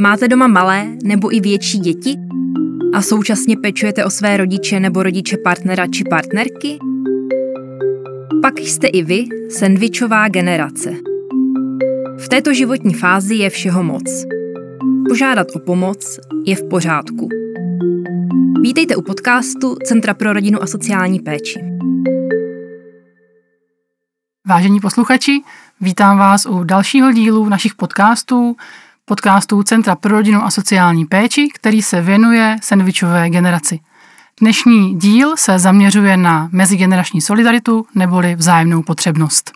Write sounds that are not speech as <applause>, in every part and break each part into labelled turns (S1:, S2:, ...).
S1: Máte doma malé nebo i větší děti? A současně pečujete o své rodiče nebo rodiče partnera či partnerky? Pak jste i vy sendvičová generace. V této životní fázi je všeho moc. Požádat o pomoc je v pořádku. Vítejte u podcastu Centra pro rodinu a sociální péči.
S2: Vážení posluchači, vítám vás u dalšího dílu našich podcastů, podcastů Centra pro rodinu a sociální péči, který se věnuje sandvičové generaci. Dnešní díl se zaměřuje na mezigenerační solidaritu neboli vzájemnou potřebnost.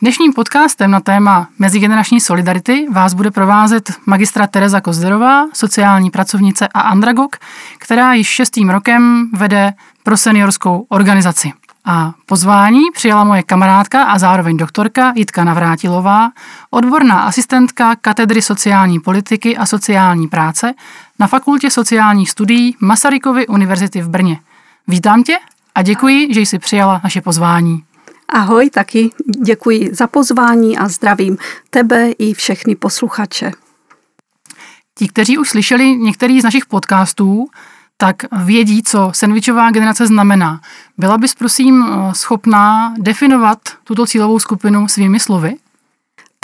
S2: Dnešním podcastem na téma mezigenerační solidarity vás bude provázet magistra Tereza Kozderová, sociální pracovnice a andragog, která již šestým rokem vede pro seniorskou organizaci. A pozvání přijala moje kamarádka a zároveň doktorka Jitka Navrátilová, odborná asistentka katedry sociální politiky a sociální práce na Fakultě sociálních studií Masarykovy univerzity v Brně. Vítám tě a děkuji, že jsi přijala naše pozvání.
S3: Ahoj, taky děkuji za pozvání a zdravím tebe i všechny posluchače.
S2: Ti, kteří už slyšeli některý z našich podcastů, tak vědí, co sandvičová generace znamená. Byla bys prosím schopná definovat tuto cílovou skupinu svými slovy?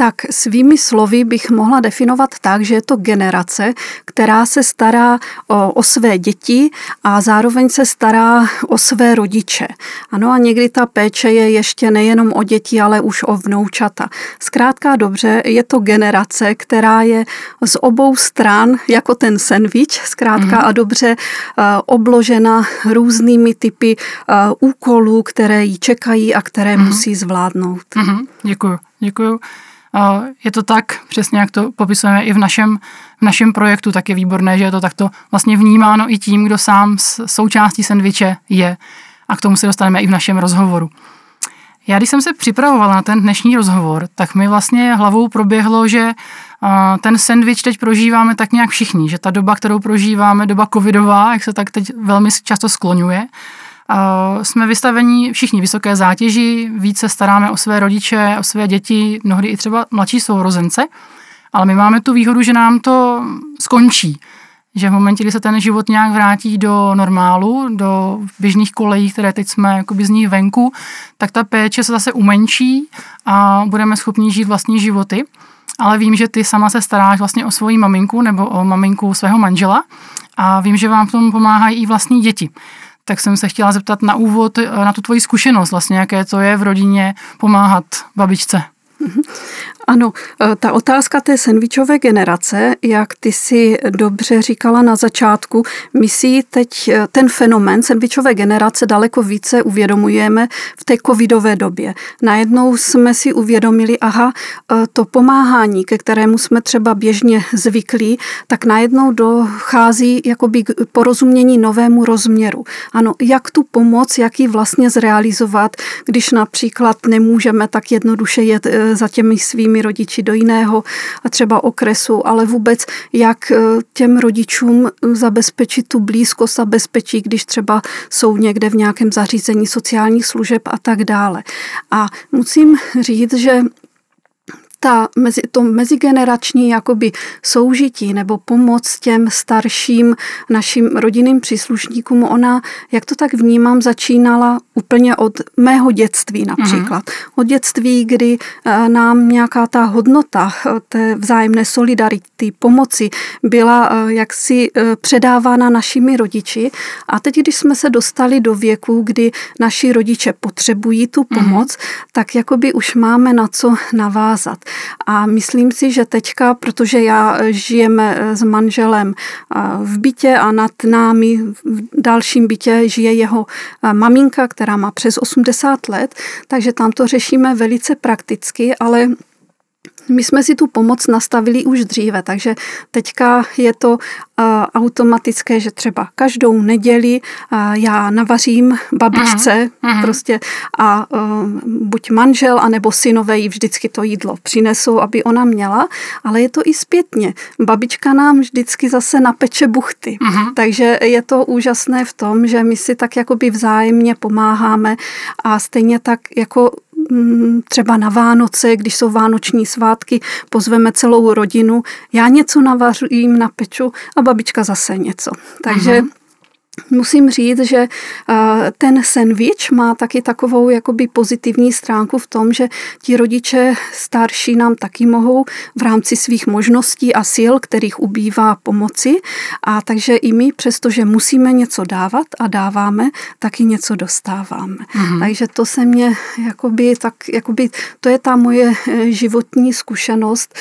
S3: Tak svými slovy bych mohla definovat tak, že je to generace, která se stará o, o své děti a zároveň se stará o své rodiče. Ano a někdy ta péče je ještě nejenom o děti, ale už o vnoučata. Zkrátka dobře, je to generace, která je z obou stran jako ten sendvič, zkrátka mm-hmm. a dobře uh, obložena různými typy uh, úkolů, které jí čekají a které mm-hmm. musí zvládnout.
S2: Mm-hmm. Děkuji, děkuji. Je to tak, přesně jak to popisujeme i v našem, v našem projektu, tak je výborné, že je to takto vlastně vnímáno i tím, kdo sám součástí sendviče je. A k tomu se dostaneme i v našem rozhovoru. Já když jsem se připravovala na ten dnešní rozhovor, tak mi vlastně hlavou proběhlo, že ten sendvič teď prožíváme tak nějak všichni, že ta doba, kterou prožíváme, doba covidová, jak se tak teď velmi často skloňuje, jsme vystaveni všichni vysoké zátěži, více staráme o své rodiče, o své děti, mnohdy i třeba mladší sourozence, ale my máme tu výhodu, že nám to skončí. Že v momentě, kdy se ten život nějak vrátí do normálu, do běžných kolejí, které teď jsme z nich venku, tak ta péče se zase umenší a budeme schopni žít vlastní životy. Ale vím, že ty sama se staráš vlastně o svoji maminku nebo o maminku svého manžela a vím, že vám v tom pomáhají i vlastní děti tak jsem se chtěla zeptat na úvod eh, na tu tvoji zkušenost, vlastně jaké to je v rodině pomáhat babičce. <laughs>
S3: Ano, e, ta otázka té sandvičové generace, jak ty si dobře říkala na začátku, my si teď e, ten fenomén sandvičové generace daleko více uvědomujeme v té covidové době. Najednou jsme si uvědomili, aha, e, to pomáhání, ke kterému jsme třeba běžně zvyklí, tak najednou dochází jakoby k porozumění novému rozměru. Ano, jak tu pomoc, jak ji vlastně zrealizovat, když například nemůžeme tak jednoduše jet za těmi svými rodiči do jiného a třeba okresu, ale vůbec jak eh, těm rodičům zabezpečit tu blízkost a bezpečí, když třeba jsou někde v nějakém zařízení sociálních služeb a tak dále. A musím říct, že ta, mezi, to mezigenerační jakoby soužití nebo pomoc těm starším našim rodinným příslušníkům, ona, jak to tak vnímám, začínala úplně od mého dětství například. Mm-hmm. Od dětství, kdy eh, nám nějaká ta hodnota eh, té vzájemné solidarity, pomoci byla eh, jaksi předávána našimi rodiči. A teď, když jsme se dostali do věku, kdy naši rodiče potřebují tu mhm. pomoc, mm-hmm. tak jakoby už máme na co navázat. A myslím si, že teďka, protože já eh, žijeme eh, s manželem eh, v bytě a nad námi v dalším bytě žije jeho maminka, která má přes 80 let, takže tam to řešíme velice prakticky, ale my jsme si tu pomoc nastavili už dříve, takže teďka je to automatické, že třeba každou neděli já navařím babičce uh-huh. prostě a buď manžel, anebo synové jí vždycky to jídlo přinesou, aby ona měla, ale je to i zpětně. Babička nám vždycky zase napeče buchty, uh-huh. takže je to úžasné v tom, že my si tak jakoby vzájemně pomáháme a stejně tak jako třeba na Vánoce, když jsou vánoční svátky, pozveme celou rodinu, já něco navařím na peču a babička zase něco. Takže uh-huh. Musím říct, že ten sandwich má taky takovou jakoby pozitivní stránku v tom, že ti rodiče starší nám taky mohou v rámci svých možností a sil, kterých ubývá pomoci. A takže i my, přestože musíme něco dávat a dáváme, taky něco dostáváme. Mm-hmm. Takže to se mě jakoby, tak, jakoby, to je ta moje e, životní zkušenost,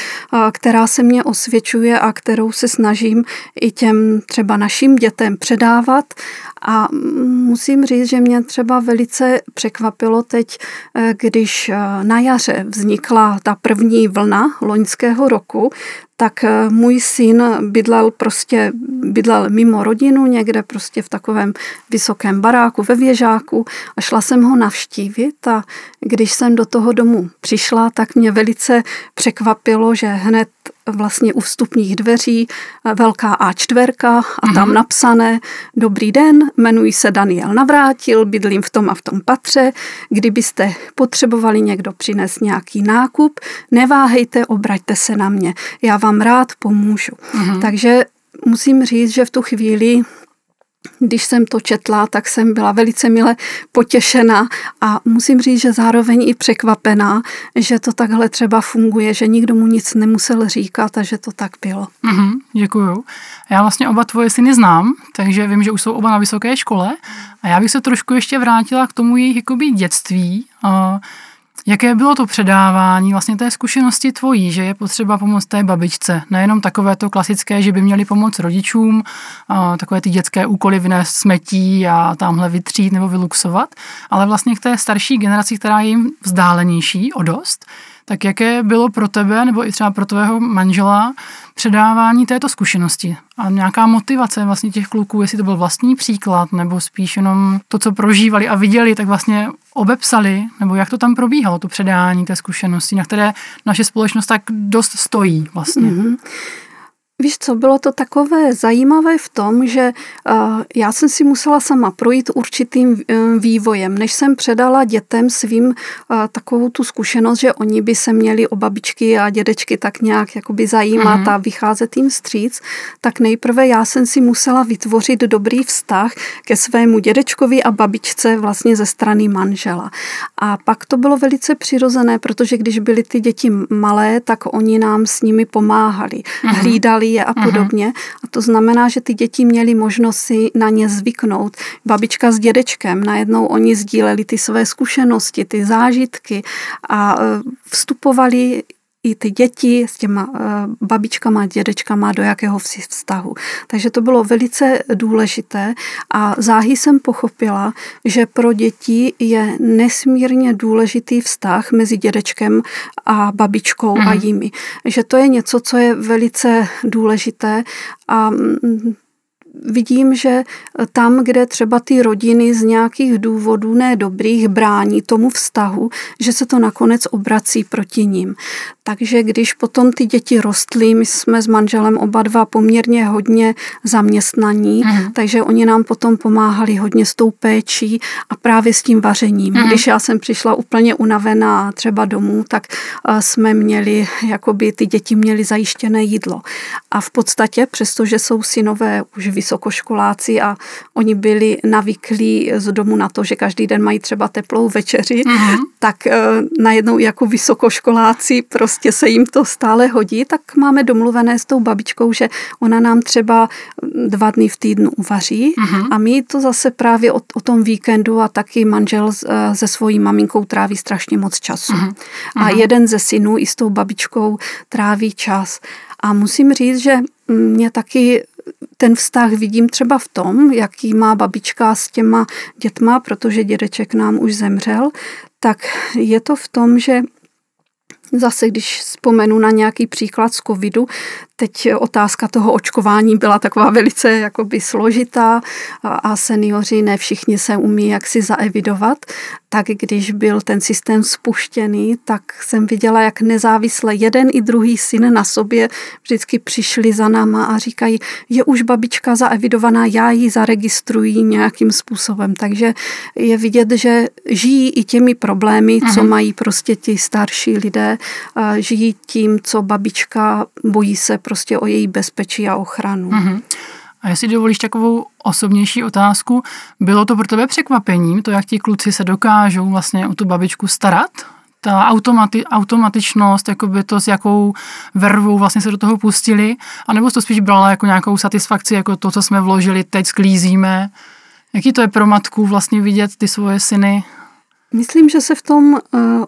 S3: která se mě osvědčuje a kterou se snažím i těm třeba našim dětem předávat dělat. A musím říct, že mě třeba velice překvapilo teď, eh, když eh, na jaře vznikla ta první vlna loňského roku, tak eh, můj syn bydlel prostě, bydlel mimo rodinu někde prostě v takovém vysokém baráku ve věžáku a šla jsem ho navštívit a když jsem do toho domu přišla, tak mě velice překvapilo, že hned vlastně u vstupních dveří velká A4 a tam mm-hmm. napsané Dobrý den, jmenuji se Daniel Navrátil, bydlím v tom a v tom patře. Kdybyste potřebovali někdo přinést nějaký nákup, neváhejte, obraťte se na mě. Já vám rád pomůžu. Mm-hmm. Takže musím říct, že v tu chvíli když jsem to četla, tak jsem byla velice mile potěšena a musím říct, že zároveň i překvapená, že to takhle třeba funguje, že nikdo mu nic nemusel říkat a že to tak bylo.
S2: Mm-hmm, děkuju. Já vlastně oba tvoje syny znám, takže vím, že už jsou oba na vysoké škole a já bych se trošku ještě vrátila k tomu jejich jakoby dětství. Jaké bylo to předávání vlastně té zkušenosti tvojí, že je potřeba pomoct té babičce? Nejenom takové to klasické, že by měli pomoct rodičům, takové ty dětské úkoly vynést smetí a tamhle vytřít nebo vyluxovat, ale vlastně k té starší generaci, která je jim vzdálenější o dost, tak jaké bylo pro tebe nebo i třeba pro tvého manžela předávání této zkušenosti a nějaká motivace vlastně těch kluků, jestli to byl vlastní příklad nebo spíš jenom to, co prožívali a viděli, tak vlastně obepsali, nebo jak to tam probíhalo, to předání té zkušenosti, na které naše společnost tak dost stojí vlastně. Mm-hmm.
S3: Víš co, bylo to takové zajímavé v tom, že uh, já jsem si musela sama projít určitým uh, vývojem, než jsem předala dětem svým uh, takovou tu zkušenost, že oni by se měli o babičky a dědečky tak nějak jakoby zajímat mm. a vycházet jim stříc, tak nejprve já jsem si musela vytvořit dobrý vztah ke svému dědečkovi a babičce vlastně ze strany manžela. A pak to bylo velice přirozené, protože když byly ty děti malé, tak oni nám s nimi pomáhali, mm. hlídali je a mhm. podobně. Uh-huh. A to znamená, že ty děti měly možnost si na ně zvyknout. Babička s dědečkem, najednou oni sdíleli ty své zkušenosti, ty zážitky a e, vstupovali i ty děti s těma uh, babičkama, dědečkama do jakého vztahu. Takže to bylo velice důležité a záhy jsem pochopila, že pro děti je nesmírně důležitý vztah mezi dědečkem a babičkou mm. a mhm. jimi. Že to je něco, co je velice důležité a mm, vidím, že tam, kde třeba ty rodiny z nějakých důvodů nedobrých brání tomu vztahu, že se to nakonec obrací proti ním. Takže když potom ty děti rostly, my jsme s manželem oba dva poměrně hodně zaměstnaní, mm. takže oni nám potom pomáhali hodně s tou péčí a právě s tím vařením. Mm. Když já jsem přišla úplně unavená třeba domů, tak eh, jsme měli, jakoby ty děti měly zajištěné jídlo. A v podstatě, přestože jsou synové už vysokoškoláci a oni byli navyklí z domu na to, že každý den mají třeba teplou večeři, mm. tak eh, najednou jako vysokoškoláci prostě se jim to stále hodí, tak máme domluvené s tou babičkou, že ona nám třeba dva dny v týdnu uvaří uh-huh. a my to zase právě o, o tom víkendu a taky manžel eh, se svojí maminkou tráví strašně moc času. Uh-huh. A jeden ze synů i s tou babičkou tráví čas. A musím říct, že mě taky ten vztah vidím třeba v tom, jaký má babička s těma dětma, protože dědeček nám už zemřel, tak je to v tom, že Zase, když vzpomenu na nějaký příklad z covidu, teď otázka toho očkování byla taková velice jakoby složitá a seniori ne všichni se umí jaksi zaevidovat, tak když byl ten systém spuštěný, tak jsem viděla, jak nezávisle jeden i druhý syn na sobě vždycky přišli za náma a říkají, je už babička zaevidovaná, já ji zaregistruji nějakým způsobem. Takže je vidět, že žijí i těmi problémy, co mhm. mají prostě ti starší lidé, žijí tím, co babička bojí se prostě o její bezpečí a ochranu.
S2: Mm-hmm. A jestli dovolíš takovou osobnější otázku, bylo to pro tebe překvapením, to, jak ti kluci se dokážou vlastně o tu babičku starat? Ta automati, automatičnost, jakoby to, s jakou vervou vlastně se do toho pustili, anebo to spíš brala jako nějakou satisfakci, jako to, co jsme vložili, teď sklízíme. Jaký to je pro matku vlastně vidět ty svoje syny
S3: Myslím, že se v tom uh,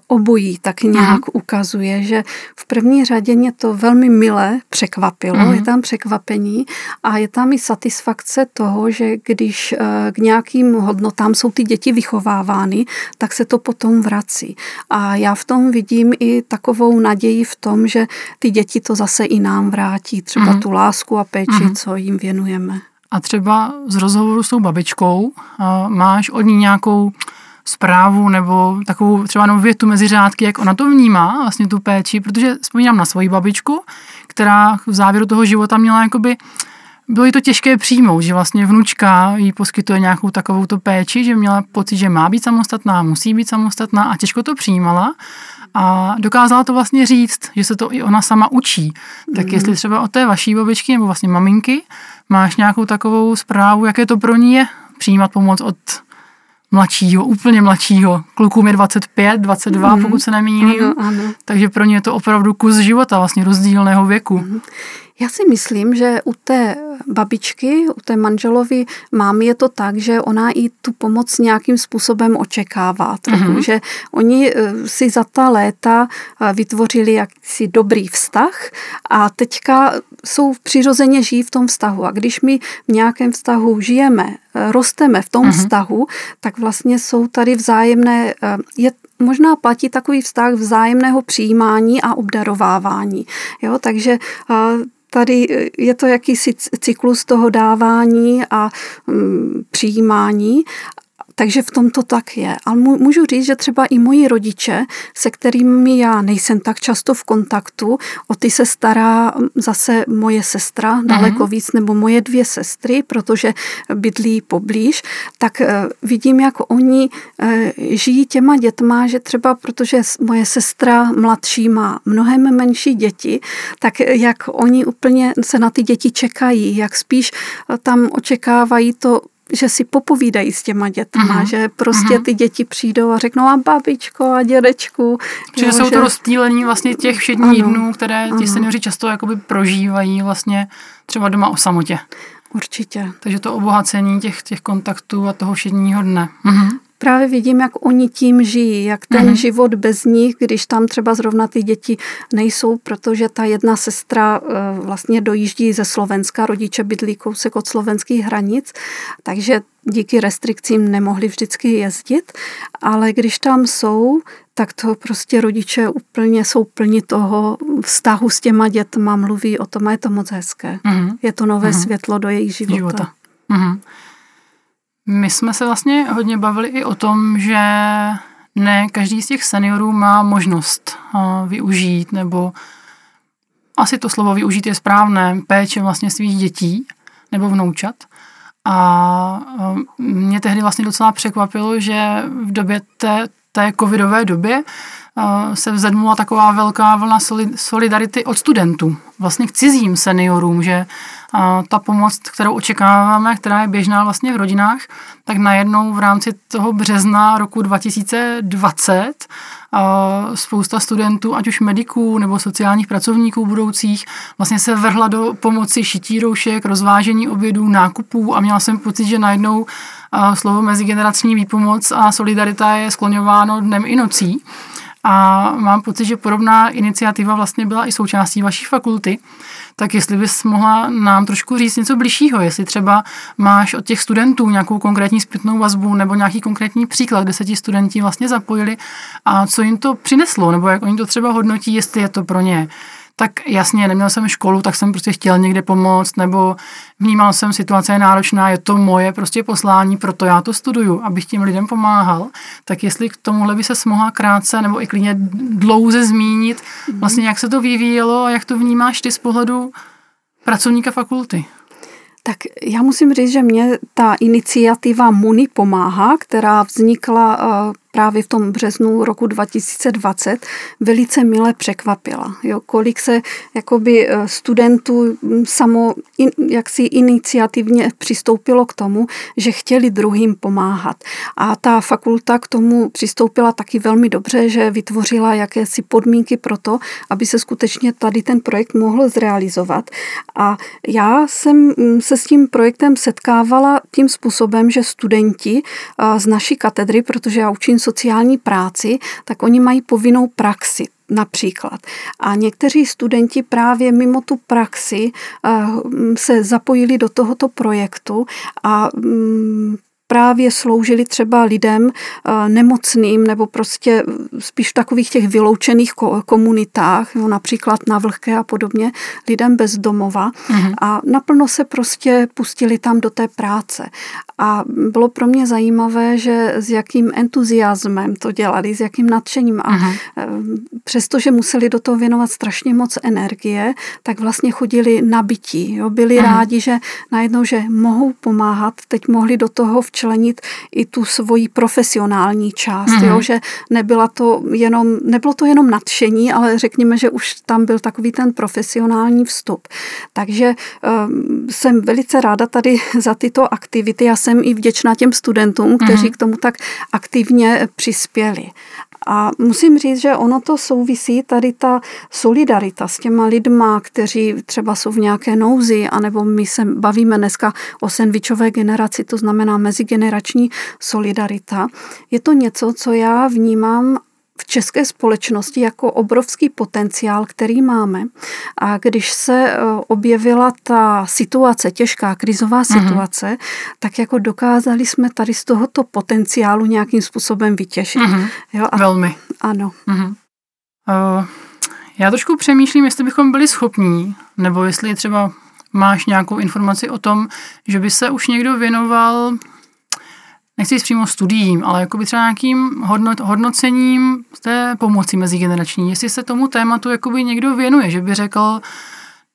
S3: obojí tak nějak Aha. ukazuje, že v první řadě mě to velmi milé překvapilo, Aha. je tam překvapení a je tam i satisfakce toho, že když uh, k nějakým hodnotám jsou ty děti vychovávány, tak se to potom vrací. A já v tom vidím i takovou naději v tom, že ty děti to zase i nám vrátí, třeba Aha. tu lásku a péči, Aha. co jim věnujeme.
S2: A třeba z rozhovoru s tou babičkou uh, máš od ní nějakou zprávu nebo takovou třeba jenom větu mezi řádky, jak ona to vnímá, vlastně tu péči, protože vzpomínám na svoji babičku, která v závěru toho života měla jakoby bylo jí to těžké přijmout, že vlastně vnučka jí poskytuje nějakou takovou to péči, že měla pocit, že má být samostatná, musí být samostatná a těžko to přijímala. A dokázala to vlastně říct, že se to i ona sama učí. Tak mm. jestli třeba o té vaší babičky nebo vlastně maminky máš nějakou takovou zprávu, jaké to pro ní je přijímat pomoc od mladšího, úplně mladšího. Klukům je 25, 22, mm. pokud se nemýlím. Ano, ano. Takže pro ně je to opravdu kus života, vlastně rozdílného věku. Mm.
S3: Já si myslím, že u té babičky, u té manželovi mámy je to tak, že ona i tu pomoc nějakým způsobem očekává. Trochu, mm-hmm. Že oni eh, si za ta léta eh, vytvořili jaksi dobrý vztah a teďka jsou přirozeně žijí v tom vztahu. A když my v nějakém vztahu žijeme, eh, rosteme v tom mm-hmm. vztahu, tak vlastně jsou tady vzájemné, je možná platí takový vztah vzájemného přijímání a obdarovávání. Jo, takže tady eh, je to jakýsi cyklus toho dávání a mm, přijímání takže v tom to tak je. Ale můžu říct, že třeba i moji rodiče, se kterými já nejsem tak často v kontaktu, o ty se stará zase moje sestra mhm. daleko víc, nebo moje dvě sestry, protože bydlí poblíž, tak eh, vidím, jak oni eh, žijí těma dětma, že třeba protože moje sestra mladší má mnohem menší děti, tak jak oni úplně se na ty děti čekají, jak spíš tam očekávají to že si popovídají s těma dětma, uh-huh. že prostě uh-huh. ty děti přijdou a řeknou a babičko a dědečku.
S2: Čiže jo, jsou že... to rozptýlení vlastně těch všedních ano, dnů, které ti seniori často jakoby prožívají vlastně třeba doma o samotě.
S3: Určitě.
S2: Takže to obohacení těch, těch kontaktů a toho všedního dne. Uh-huh
S3: právě vidím, jak oni tím žijí, jak ten mm-hmm. život bez nich, když tam třeba zrovna ty děti nejsou, protože ta jedna sestra eh, vlastně dojíždí ze Slovenska, rodiče bydlí kousek od slovenských hranic, takže díky restrikcím nemohli vždycky jezdit, ale když tam jsou, tak to prostě rodiče úplně jsou plni toho vztahu s těma dětma, mluví o tom a je to moc hezké. Mm-hmm. Je to nové mm-hmm. světlo do jejich života. života. Mm-hmm.
S2: My jsme se vlastně hodně bavili i o tom, že ne každý z těch seniorů má možnost využít, nebo asi to slovo využít je správné, péče vlastně svých dětí nebo vnoučat. A mě tehdy vlastně docela překvapilo, že v době té, té covidové době se vzedmula taková velká vlna solidarity od studentů, vlastně k cizím seniorům, že ta pomoc, kterou očekáváme, která je běžná vlastně v rodinách, tak najednou v rámci toho března roku 2020 spousta studentů, ať už mediků nebo sociálních pracovníků budoucích, vlastně se vrhla do pomoci šití roušek, rozvážení obědů, nákupů a měla jsem pocit, že najednou slovo mezigenerační výpomoc a solidarita je skloňováno dnem i nocí. A mám pocit, že podobná iniciativa vlastně byla i součástí vaší fakulty. Tak jestli bys mohla nám trošku říct něco bližšího, jestli třeba máš od těch studentů nějakou konkrétní zpětnou vazbu nebo nějaký konkrétní příklad, kde se ti studenti vlastně zapojili a co jim to přineslo, nebo jak oni to třeba hodnotí, jestli je to pro ně tak jasně, neměl jsem školu, tak jsem prostě chtěl někde pomoct, nebo vnímal jsem, situace je náročná, je to moje prostě poslání, proto já to studuju, abych těm lidem pomáhal. Tak jestli k tomuhle by se mohla krátce nebo i klidně dlouze zmínit, mhm. vlastně jak se to vyvíjelo a jak to vnímáš ty z pohledu pracovníka fakulty.
S3: Tak já musím říct, že mě ta iniciativa MUNI pomáhá, která vznikla eh, právě v tom březnu roku 2020 velice mile překvapila. Jo, kolik se jakoby eh, studentů hm, samo in, jaksi iniciativně přistoupilo k tomu, že chtěli druhým pomáhat. A ta fakulta k tomu přistoupila taky velmi dobře, že vytvořila jakési podmínky pro to, aby se skutečně tady ten projekt mohl zrealizovat. A já jsem hm, se s tím projektem setkávala tím způsobem, že studenti eh, z naší katedry, protože já učím sociální práci, tak oni mají povinnou praxi například. A někteří studenti právě mimo tu praxi eh, se zapojili do tohoto projektu a mm, právě sloužili třeba lidem eh, nemocným nebo prostě spíš v takových těch vyloučených komunitách, jo, například na Vlhké a podobně, lidem bez domova mm-hmm. a naplno se prostě pustili tam do té práce. A bylo pro mě zajímavé, že s jakým entuziasmem to dělali, s jakým nadšením a mm-hmm. přestože museli do toho věnovat strašně moc energie, tak vlastně chodili nabití. Jo. Byli mm-hmm. rádi, že najednou, že mohou pomáhat, teď mohli do toho včas začlenit i tu svoji profesionální část, mm-hmm. jo, že nebyla to jenom, nebylo to jenom nadšení, ale řekněme, že už tam byl takový ten profesionální vstup. Takže um, jsem velice ráda tady za tyto aktivity. Já jsem i vděčná těm studentům, kteří mm-hmm. k tomu tak aktivně přispěli. A musím říct, že ono to souvisí, tady ta solidarita s těma lidma, kteří třeba jsou v nějaké nouzi, anebo my se bavíme dneska o sandvičové generaci, to znamená mezigenerační solidarita. Je to něco, co já vnímám v české společnosti jako obrovský potenciál, který máme. A když se e, objevila ta situace, těžká krizová mhm. situace, mm-hmm. tak jako dokázali jsme tady z tohoto potenciálu nějakým způsobem vytěžit. Mm-hmm.
S2: Jo, a, Velmi.
S3: Ano.
S2: Mm-hmm. Uh, já trošku přemýšlím, jestli bychom byli schopní, nebo jestli třeba máš nějakou informaci o tom, že by se už někdo věnoval nechci jít přímo studiím, ale jakoby třeba nějakým hodnot, hodnocením té pomoci mezigenerační. Jestli se tomu tématu jakoby někdo věnuje, že by řekl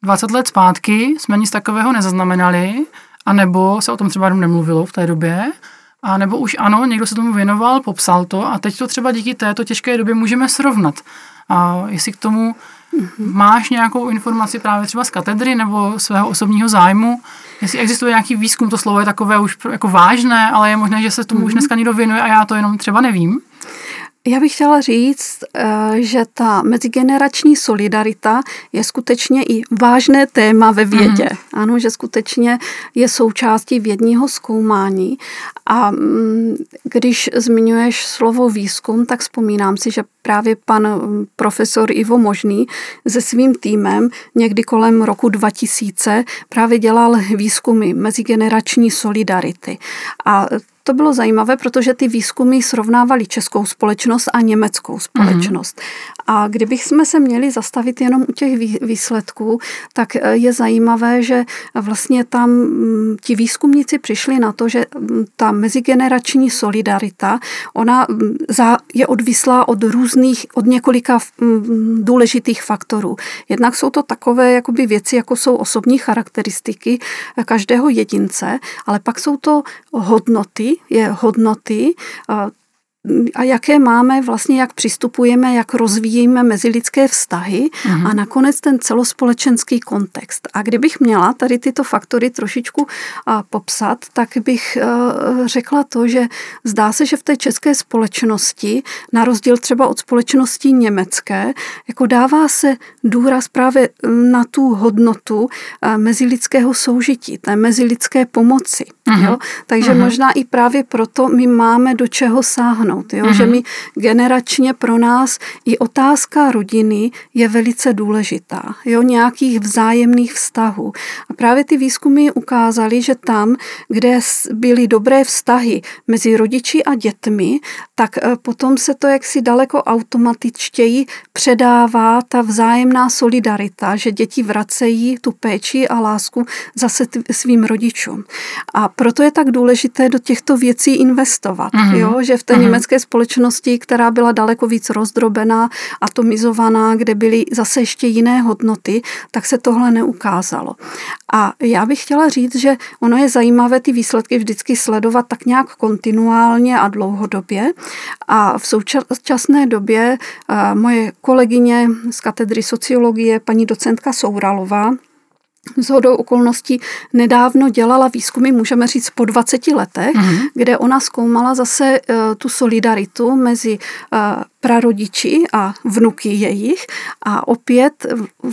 S2: 20 let zpátky jsme nic takového nezaznamenali, anebo se o tom třeba nemluvilo v té době, a nebo už ano, někdo se tomu věnoval, popsal to a teď to třeba díky této těžké době můžeme srovnat. A jestli k tomu Máš nějakou informaci právě třeba z katedry nebo svého osobního zájmu? Jestli existuje nějaký výzkum, to slovo je takové už jako vážné, ale je možné, že se tomu mm-hmm. už mhm. dneska někdo věnuje a já to jenom třeba nevím.
S3: Já bych chtěla říct, eh, že ta mezigenerační solidarita je skutečně i vážné téma ve vědě. Mm. Ano, že skutečně je součástí vědního zkoumání. A mm, když zmiňuješ slovo výzkum, tak vzpomínám si, že právě pan mm, profesor Ivo Možný se svým týmem někdy kolem roku 2000 právě dělal výzkumy mezigenerační solidarity. A to bylo zajímavé, protože ty výzkumy srovnávaly českou společnost a německou společnost. Mm-hmm. A kdybych jsme se měli zastavit jenom u těch výsledků, tak eh, je zajímavé, že vlastně tam mm, ti výzkumníci přišli na to, že mm, ta mezigenerační solidarita, ona mm, je odvislá od různých, od několika důležitých faktorů. Jednak jsou to takové jakoby věci, jako jsou osobní charakteristiky eh, každého jedince, ale pak jsou to hodnoty, je hodnoty, a jaké máme, vlastně jak přistupujeme, jak rozvíjíme mezilidské vztahy uh-huh. a nakonec ten celospolečenský kontext. A kdybych měla tady tyto faktory trošičku a, popsat, tak bych a, řekla to, že zdá se, že v té české společnosti, na rozdíl třeba od společnosti německé, jako dává se důraz právě na tu hodnotu a, mezilidského soužití, té mezilidské pomoci. Uh-huh. Jo? Takže uh-huh. možná i právě proto my máme do čeho sáhnout připomenout, jo? Mm-hmm. že my generačně pro nás i otázka rodiny je velice důležitá, jo? nějakých vzájemných vztahů. A právě ty výzkumy ukázaly, že tam, kde byly dobré vztahy mezi rodiči a dětmi, tak eh, potom se to jaksi daleko automatičtěji předává ta vzájemná solidarita, že děti vracejí tu péči a lásku zase svým rodičům. A proto je tak důležité do těchto věcí investovat. Mm-hmm. Jo? Že v té mm-hmm. německé společnosti, která byla daleko víc rozdrobená, atomizovaná, kde byly zase ještě jiné hodnoty, tak se tohle neukázalo. A já bych chtěla říct, že ono je zajímavé ty výsledky vždycky sledovat tak nějak kontinuálně a dlouhodobě. A v současné době moje kolegyně z katedry sociologie, paní docentka Souralová, z hodou okolností nedávno dělala výzkumy, můžeme říct po 20 letech, mm-hmm. kde ona zkoumala zase uh, tu solidaritu mezi uh, prarodiči a vnuky jejich a opět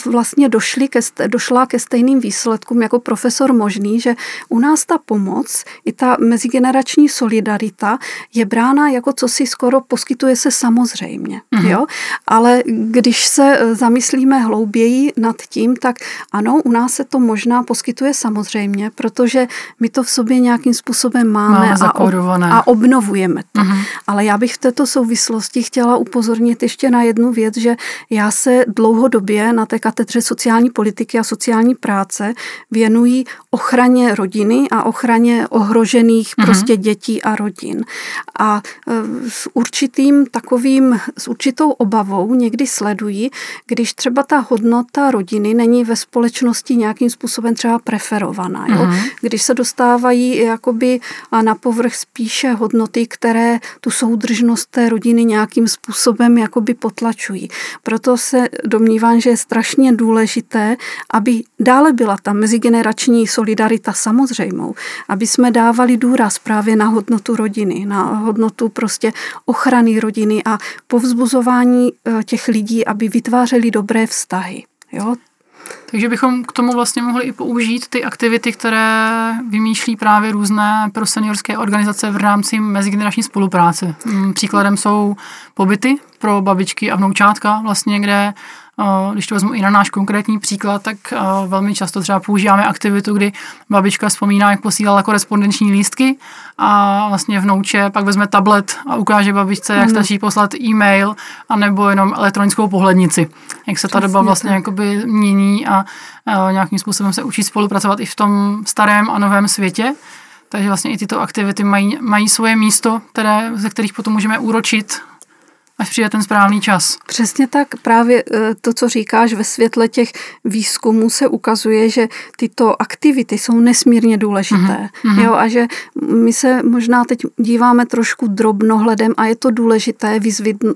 S3: vlastně došli ke, došla ke stejným výsledkům jako profesor Možný, že u nás ta pomoc i ta mezigenerační solidarita je brána jako co si skoro poskytuje se samozřejmě. Mm-hmm. Jo? Ale když se e, zamyslíme hlouběji nad tím, tak ano, u nás se to možná poskytuje samozřejmě, protože my to v sobě nějakým způsobem máme, máme a, ob, a obnovujeme to. Mm-hmm. Ale já bych v této souvislosti chtěla upozornit ještě na jednu věc, že já se dlouhodobě na té katedře sociální politiky a sociální práce věnují ochraně rodiny a ochraně ohrožených mm-hmm. prostě dětí a rodin. A e, s určitým takovým, s určitou obavou někdy sledují, když třeba ta hodnota rodiny není ve společnosti nějakým způsobem třeba preferovaná. Jo? Mm-hmm. Když se dostávají jakoby na povrch spíše hodnoty, které tu soudržnost té rodiny nějakým způsobem způsobem jakoby potlačují. Proto se domnívám, že je strašně důležité, aby dále byla ta mezigenerační solidarita samozřejmou, aby jsme dávali důraz právě na hodnotu rodiny, na hodnotu prostě ochrany rodiny a povzbuzování eh, těch lidí, aby vytvářeli dobré vztahy. Jo?
S2: Takže bychom k tomu vlastně mohli i použít ty aktivity, které vymýšlí právě různé pro seniorské organizace v rámci mezigenerační spolupráce. Mm, příkladem jsou pobyty pro babičky a vnoučátka, vlastně, kde když to vezmu i na náš konkrétní příklad, tak velmi často třeba používáme aktivitu, kdy babička vzpomíná, jak posílala korespondenční lístky a vlastně vnouče pak vezme tablet a ukáže babičce, jak mm. stačí poslat e-mail anebo jenom elektronickou pohlednici. Jak se ta doba vlastně jakoby mění a, a nějakým způsobem se učí spolupracovat i v tom starém a novém světě. Takže vlastně i tyto aktivity mají, mají svoje místo, které, ze kterých potom můžeme úročit až přijde ten správný čas.
S3: Přesně tak. Právě eh, to, co říkáš ve světle těch výzkumů, se ukazuje, že tyto aktivity jsou nesmírně důležité. Mm-hmm. Jo, a že my se možná teď díváme trošku drobnohledem a je to důležité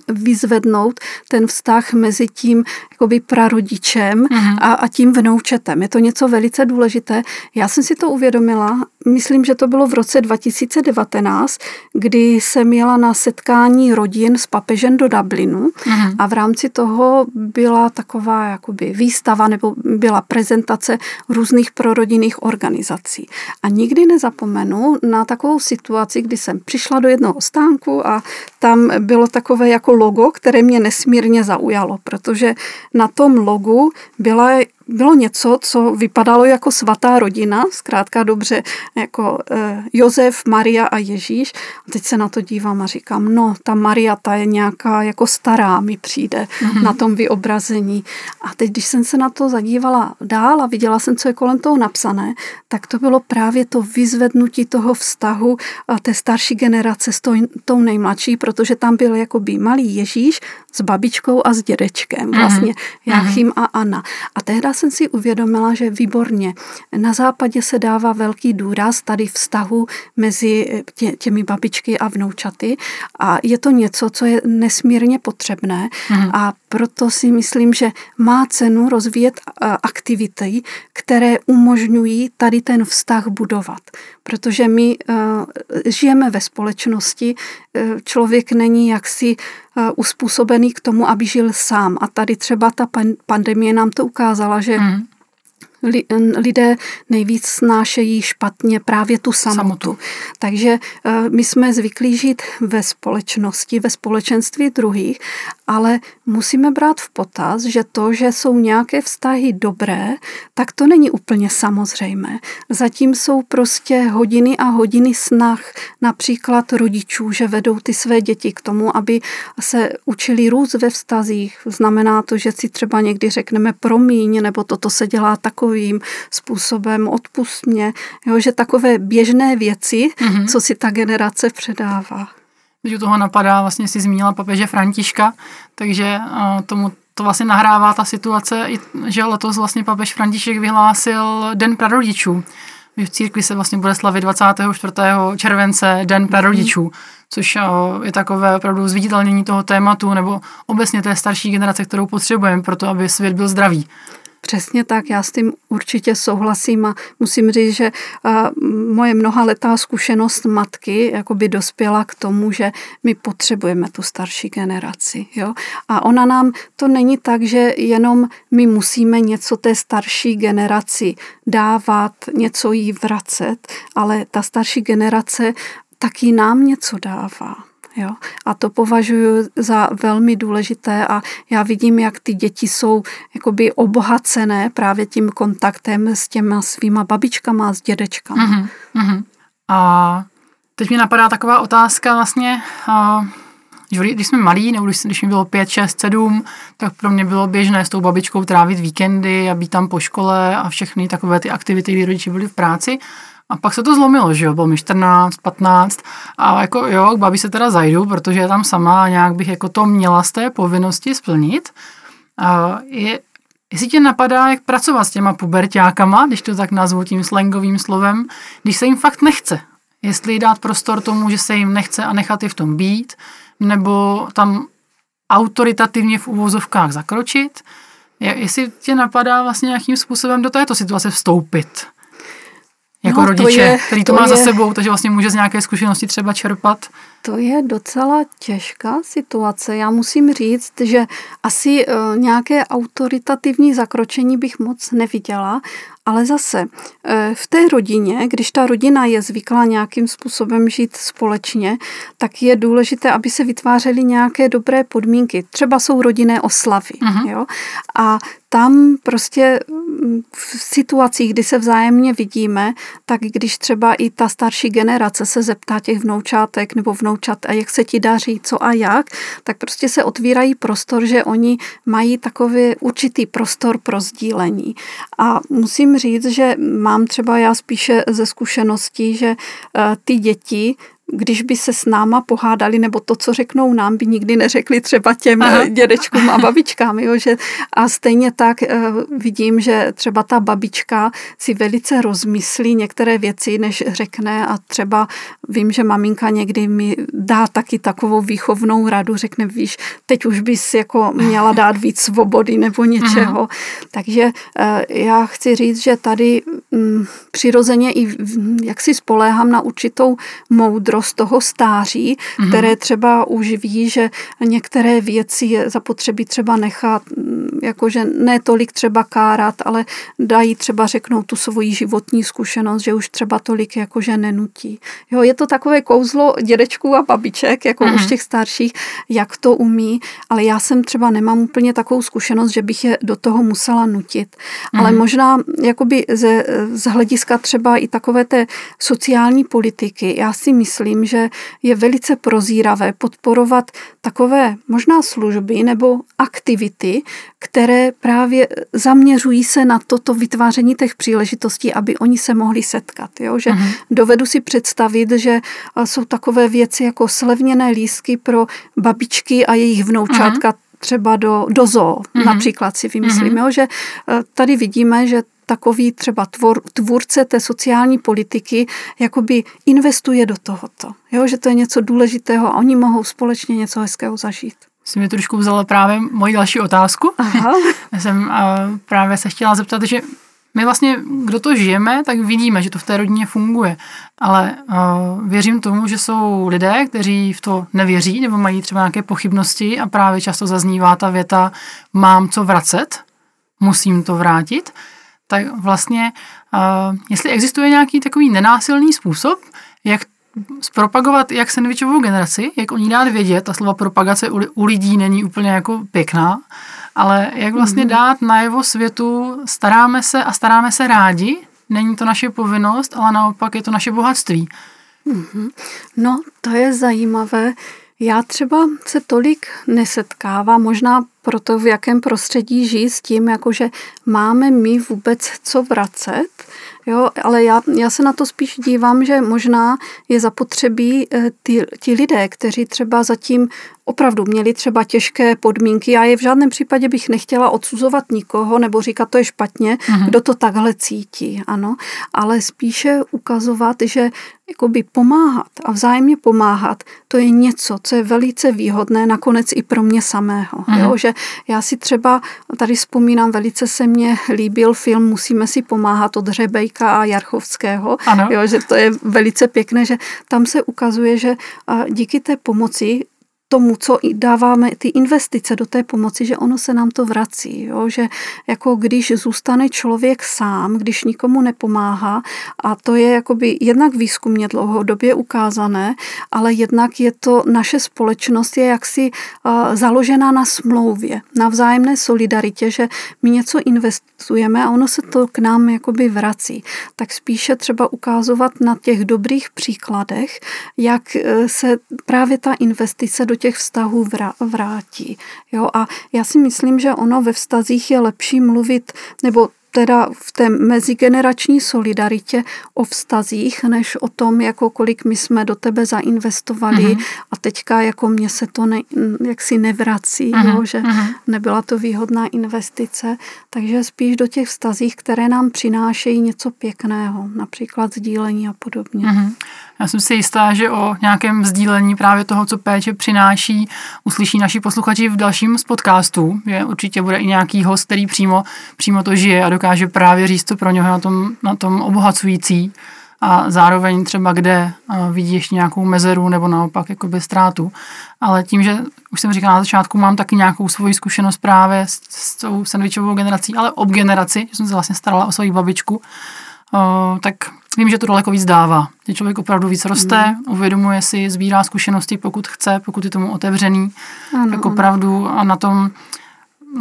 S3: vyzvednout ten vztah mezi tím jakoby prarodičem mm-hmm. a, a tím vnoučetem. Je to něco velice důležité. Já jsem si to uvědomila, myslím, že to bylo v roce 2019, kdy jsem jela na setkání rodin s papežem přeložen do Dublinu mm-hmm. a v rámci toho byla taková jakoby výstava nebo byla prezentace různých prorodinných organizací. A nikdy nezapomenu na takovou situaci, kdy jsem přišla do jednoho stánku a tam bylo takové jako logo, které mě nesmírně zaujalo, protože na tom logu byla bylo něco, co vypadalo jako svatá rodina, zkrátka dobře, jako eh, Josef, Maria a Ježíš. A teď se na to dívám a říkám, no, ta Maria, ta je nějaká jako stará, mi přijde mm-hmm. na tom vyobrazení. A teď, když jsem se na to zadívala dál a viděla jsem, co je kolem toho napsané, tak to bylo právě to vyzvednutí toho vztahu té starší generace s tou nejmladší, protože tam byl jakoby malý Ježíš s babičkou a s dědečkem, mhm. vlastně mm-hmm. A Anna. A tehdy jsem si uvědomila, že výborně. Na západě se dává velký důraz tady vztahu mezi tě, těmi babičky a vnoučaty a je to něco, co je nesmírně potřebné mm. a proto si myslím, že má cenu rozvíjet aktivity, které umožňují tady ten vztah budovat. Protože my uh, žijeme ve společnosti, uh, člověk není jaksi uh, uspůsobený k tomu, aby žil sám. A tady třeba ta pan, pandemie nám to ukázala, že mm lidé nejvíc snášejí špatně právě tu samotu. samotu. Takže eh, my jsme zvyklí žít ve společnosti, ve společenství druhých, ale musíme brát v potaz, že to, že jsou nějaké vztahy dobré, tak to není úplně samozřejmé. Zatím jsou prostě hodiny a hodiny snah například rodičů, že vedou ty své děti k tomu, aby se učili růst ve vztazích. Znamená to, že si třeba někdy řekneme promiň, nebo toto se dělá takovým způsobem, odpust mě, jo, že takové běžné věci, mm-hmm. co si ta generace předává.
S2: Když u toho napadá, vlastně si zmínila papeže Františka, takže uh, tomu to vlastně nahrává ta situace, že letos vlastně papež František vyhlásil Den prarodičů. V církvi se vlastně bude slavit 24. července Den prarodičů, což je takové opravdu zviditelnění toho tématu nebo obecně té starší generace, kterou potřebujeme pro to, aby svět byl zdravý.
S3: Přesně tak, já s tím určitě souhlasím a musím říct, že moje mnohaletá zkušenost matky jakoby dospěla k tomu, že my potřebujeme tu starší generaci. Jo? A ona nám, to není tak, že jenom my musíme něco té starší generaci dávat, něco jí vracet, ale ta starší generace taky nám něco dává. Jo? A to považuji za velmi důležité a já vidím, jak ty děti jsou jakoby obohacené právě tím kontaktem s těma svýma babičkama a s dědečkama. Uh-huh, uh-huh.
S2: A teď mi napadá taková otázka vlastně, uh, když jsme malí, nebo když, když mi bylo 5, 6, 7, tak pro mě bylo běžné s tou babičkou trávit víkendy a být tam po škole a všechny takové ty aktivity, kdy rodiče byli v práci. A pak se to zlomilo, že jo, bylo mi 14, 15 a jako jo, k babi se teda zajdu, protože je tam sama a nějak bych jako to měla z té povinnosti splnit. A je, jestli tě napadá, jak pracovat s těma pubertákama, když to tak nazvu tím slangovým slovem, když se jim fakt nechce. Jestli dát prostor tomu, že se jim nechce a nechat je v tom být, nebo tam autoritativně v uvozovkách zakročit, jestli tě napadá vlastně nějakým způsobem do této situace vstoupit jako no, rodiče, to je, který to, to má je, za sebou, takže vlastně může z nějaké zkušenosti třeba čerpat.
S3: To je docela těžká situace. Já musím říct, že asi uh, nějaké autoritativní zakročení bych moc neviděla, ale zase uh, v té rodině, když ta rodina je zvyklá nějakým způsobem žít společně, tak je důležité, aby se vytvářely nějaké dobré podmínky. Třeba jsou rodinné oslavy. Uh-huh. Jo? A tam prostě mm, v situacích, kdy se vzájemně vidíme, tak když třeba i ta starší generace se zeptá těch vnoučátek nebo vnoučat, a jak se ti daří, co a jak, tak prostě se otvírají prostor, že oni mají takový určitý prostor pro sdílení. A musím říct, že mám třeba já spíše ze zkušeností, že eh, ty děti když by se s náma pohádali, nebo to, co řeknou nám, by nikdy neřekli třeba těm Aha. dědečkům a <laughs> babičkám. Jo? Že, a stejně tak uh, vidím, že třeba ta babička si velice rozmyslí některé věci, než řekne a třeba vím, že maminka někdy mi dá taky takovou výchovnou radu, řekne, víš, teď už bys jako měla dát víc svobody nebo něčeho. Aha. Takže uh, já chci říct, že tady um, přirozeně i jak si spoléhám na určitou moudrost, z toho stáří, mm-hmm. které třeba už ví, že některé věci je zapotřebí třeba nechat, mm, jakože ne tolik třeba kárat, ale dají třeba řeknout tu svoji životní zkušenost, že už třeba tolik jakože nenutí. Jo, je to takové kouzlo dědečků a babiček, jako mm-hmm. už těch starších, jak to umí, ale já jsem třeba nemám úplně takovou zkušenost, že bych je do toho musela nutit. Mm-hmm. Ale možná jakoby ze, z hlediska třeba i takové té sociální politiky, já si myslím, myslím, že je velice prozíravé podporovat takové možná služby nebo aktivity, které právě zaměřují se na toto vytváření těch příležitostí, aby oni se mohli setkat. Jo? Že uh-huh. dovedu si představit, že jsou takové věci jako slevněné lísky pro babičky a jejich vnoučátka, uh-huh třeba do, do zoo, mm-hmm. například si vymyslíme, mm-hmm. že tady vidíme, že takový třeba tvor, tvůrce té sociální politiky jakoby investuje do tohoto. Jo, že to je něco důležitého a oni mohou společně něco hezkého zažít.
S2: Jsi mi trošku vzala právě moji další otázku. Aha. <laughs> Já jsem uh, právě se chtěla zeptat, že my vlastně, kdo to žijeme, tak vidíme, že to v té rodině funguje. Ale uh, věřím tomu, že jsou lidé, kteří v to nevěří nebo mají třeba nějaké pochybnosti a právě často zaznívá ta věta mám co vracet, musím to vrátit tak vlastně, uh, jestli existuje nějaký takový nenásilný způsob, jak zpropagovat jak sandvičovou generaci, jak o ní dát vědět, ta slova propagace u, u lidí není úplně jako pěkná, ale jak vlastně mm-hmm. dát najevo světu, staráme se a staráme se rádi, není to naše povinnost, ale naopak je to naše bohatství.
S3: Mm-hmm. No, to je zajímavé. Já třeba se tolik nesetkávám, možná proto, v jakém prostředí žijí s tím, jakože máme my vůbec co vracet, jo, ale já, já se na to spíš dívám, že možná je zapotřebí eh, ty, ti lidé, kteří třeba zatím opravdu měli třeba těžké podmínky. Já je v žádném případě bych nechtěla odsuzovat nikoho nebo říkat, to je špatně, mm-hmm. kdo to takhle cítí, ano, ale spíše ukazovat, že jakoby pomáhat a vzájemně pomáhat, to je něco, co je velice výhodné nakonec i pro mě samého. Mm-hmm. Jo? Že já si třeba, tady vzpomínám, velice se mně líbil film Musíme si pomáhat od Řebejka a Jarchovského, jo? že to je velice pěkné, že tam se ukazuje, že díky té pomoci tomu, co dáváme ty investice do té pomoci, že ono se nám to vrací. Jo? Že jako když zůstane člověk sám, když nikomu nepomáhá a to je jakoby jednak výzkumně dlouhodobě ukázané, ale jednak je to, naše společnost je jaksi uh, založená na smlouvě, na vzájemné solidaritě, že my něco investujeme a ono se to k nám jakoby vrací. Tak spíše třeba ukázovat na těch dobrých příkladech, jak e, se právě ta investice do těch vztahů vrátí. Jo? A já si myslím, že ono ve vztazích je lepší mluvit, nebo teda v té mezigenerační solidaritě o vztazích, než o tom, jako kolik my jsme do tebe zainvestovali mm-hmm. a teďka jako mě se to ne, jaksi nevrací, mm-hmm. jo, že mm-hmm. nebyla to výhodná investice, takže spíš do těch vztazích, které nám přinášejí něco pěkného, například sdílení a podobně. Mm-hmm.
S2: Já jsem si jistá, že o nějakém sdílení právě toho, co péče přináší, uslyší naši posluchači v dalším z podcastů. Že určitě bude i nějaký host, který přímo, přímo to žije a dokáže právě říct to pro něho na tom, na tom obohacující a zároveň třeba kde vidí ještě nějakou mezeru nebo naopak jakoby ztrátu. Ale tím, že už jsem říkala na začátku, mám taky nějakou svoji zkušenost právě s, s tou sandvičovou generací, ale ob generaci, že jsem se vlastně starala o svoji babičku, tak vím, že to daleko víc dává. Že člověk opravdu víc roste, mm. uvědomuje si, sbírá zkušenosti, pokud chce, pokud je tomu otevřený, ano, tak opravdu a na tom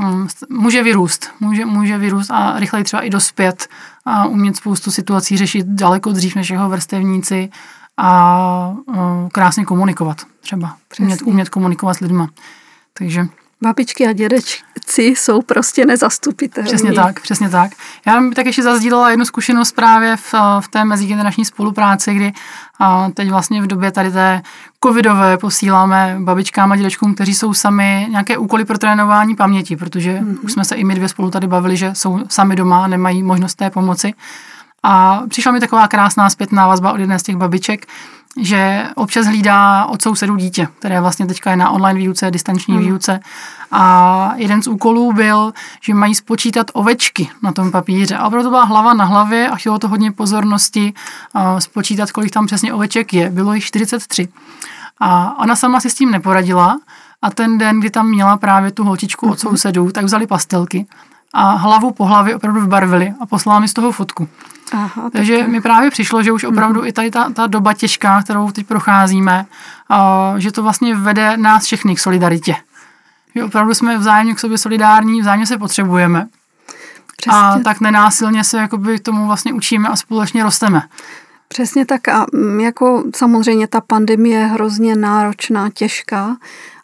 S2: um, může vyrůst. Může, může vyrůst a rychleji třeba i dospět a umět spoustu situací řešit daleko dřív než jeho vrstevníci a uh, krásně komunikovat třeba. Umět, umět komunikovat s lidma. Takže
S3: Babičky a dědečci jsou prostě nezastupitelní.
S2: Přesně tak, přesně tak. Já bych tak ještě zazdílela jednu zkušenost právě v, v té mezigenerační spolupráci, kdy a teď vlastně v době tady té covidové posíláme babičkám a dědečkům, kteří jsou sami nějaké úkoly pro trénování paměti, protože mm-hmm. už jsme se i my dvě spolu tady bavili, že jsou sami doma, nemají možnost té pomoci. A přišla mi taková krásná zpětná vazba od jedné z těch babiček, že občas hlídá od sousedů dítě, které vlastně teďka je na online výuce, distanční hmm. výuce. A jeden z úkolů byl, že mají spočítat ovečky na tom papíře. A opravdu byla hlava na hlavě a chtělo to hodně pozornosti spočítat, kolik tam přesně oveček je. Bylo jich 43. A ona sama si s tím neporadila a ten den, kdy tam měla právě tu holčičku od mhm. sousedů, tak vzali pastelky a hlavu po hlavě opravdu vybarvili a poslala mi z toho fotku. Aha, Takže tak... mi právě přišlo, že už opravdu hmm. i tady ta, ta doba těžká, kterou teď procházíme, uh, že to vlastně vede nás všechny k solidaritě. Že opravdu jsme vzájemně k sobě solidární, vzájemně se potřebujeme. Přesně. A tak nenásilně se jakoby tomu vlastně učíme a společně rosteme.
S3: Přesně tak a mm, jako samozřejmě ta pandemie je hrozně náročná, těžká,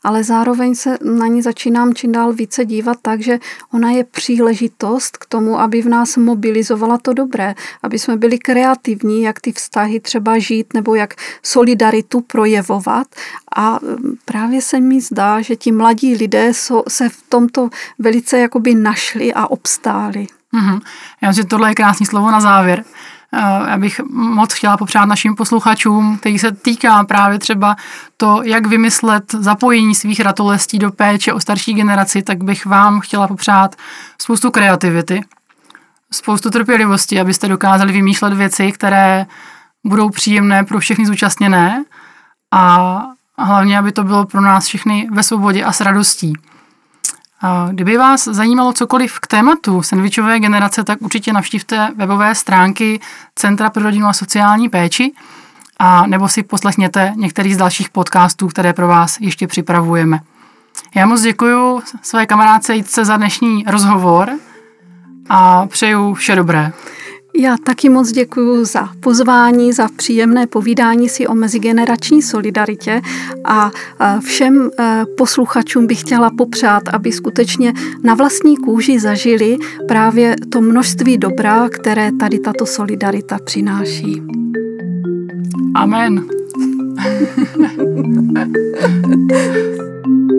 S3: ale zároveň se na ní začínám čím dál více dívat tak, že ona je příležitost k tomu, aby v nás mobilizovala to dobré, aby jsme byli kreativní, jak ty vztahy třeba žít nebo jak solidaritu projevovat a mm, právě se mi zdá, že ti mladí lidé se v tomto velice jakoby našli a obstáli.
S2: Mm-hmm. Já myslím, že tohle je krásný slovo na závěr. Eh, já bych moc chtěla popřát našim posluchačům, který se týká právě třeba to, jak vymyslet zapojení svých ratolestí do péče o starší generaci, tak bych vám chtěla popřát spoustu kreativity, spoustu trpělivosti, abyste dokázali vymýšlet věci, které budou příjemné pro všechny zúčastněné a hlavně, aby to bylo pro nás všechny ve svobodě a s radostí. Kdyby vás zajímalo cokoliv k tématu sandvičové generace, tak určitě navštivte webové stránky Centra pro rodinu a sociální péči a nebo si poslechněte některý z dalších podcastů, které pro vás ještě připravujeme. Já moc děkuji své kamarádce Jitce za dnešní rozhovor a přeju vše dobré.
S3: Já taky moc děkuji za pozvání, za příjemné povídání si o mezigenerační solidaritě a všem e, posluchačům bych chtěla popřát, aby skutečně na vlastní kůži zažili právě to množství dobra, které tady tato solidarita přináší.
S2: Amen. <laughs>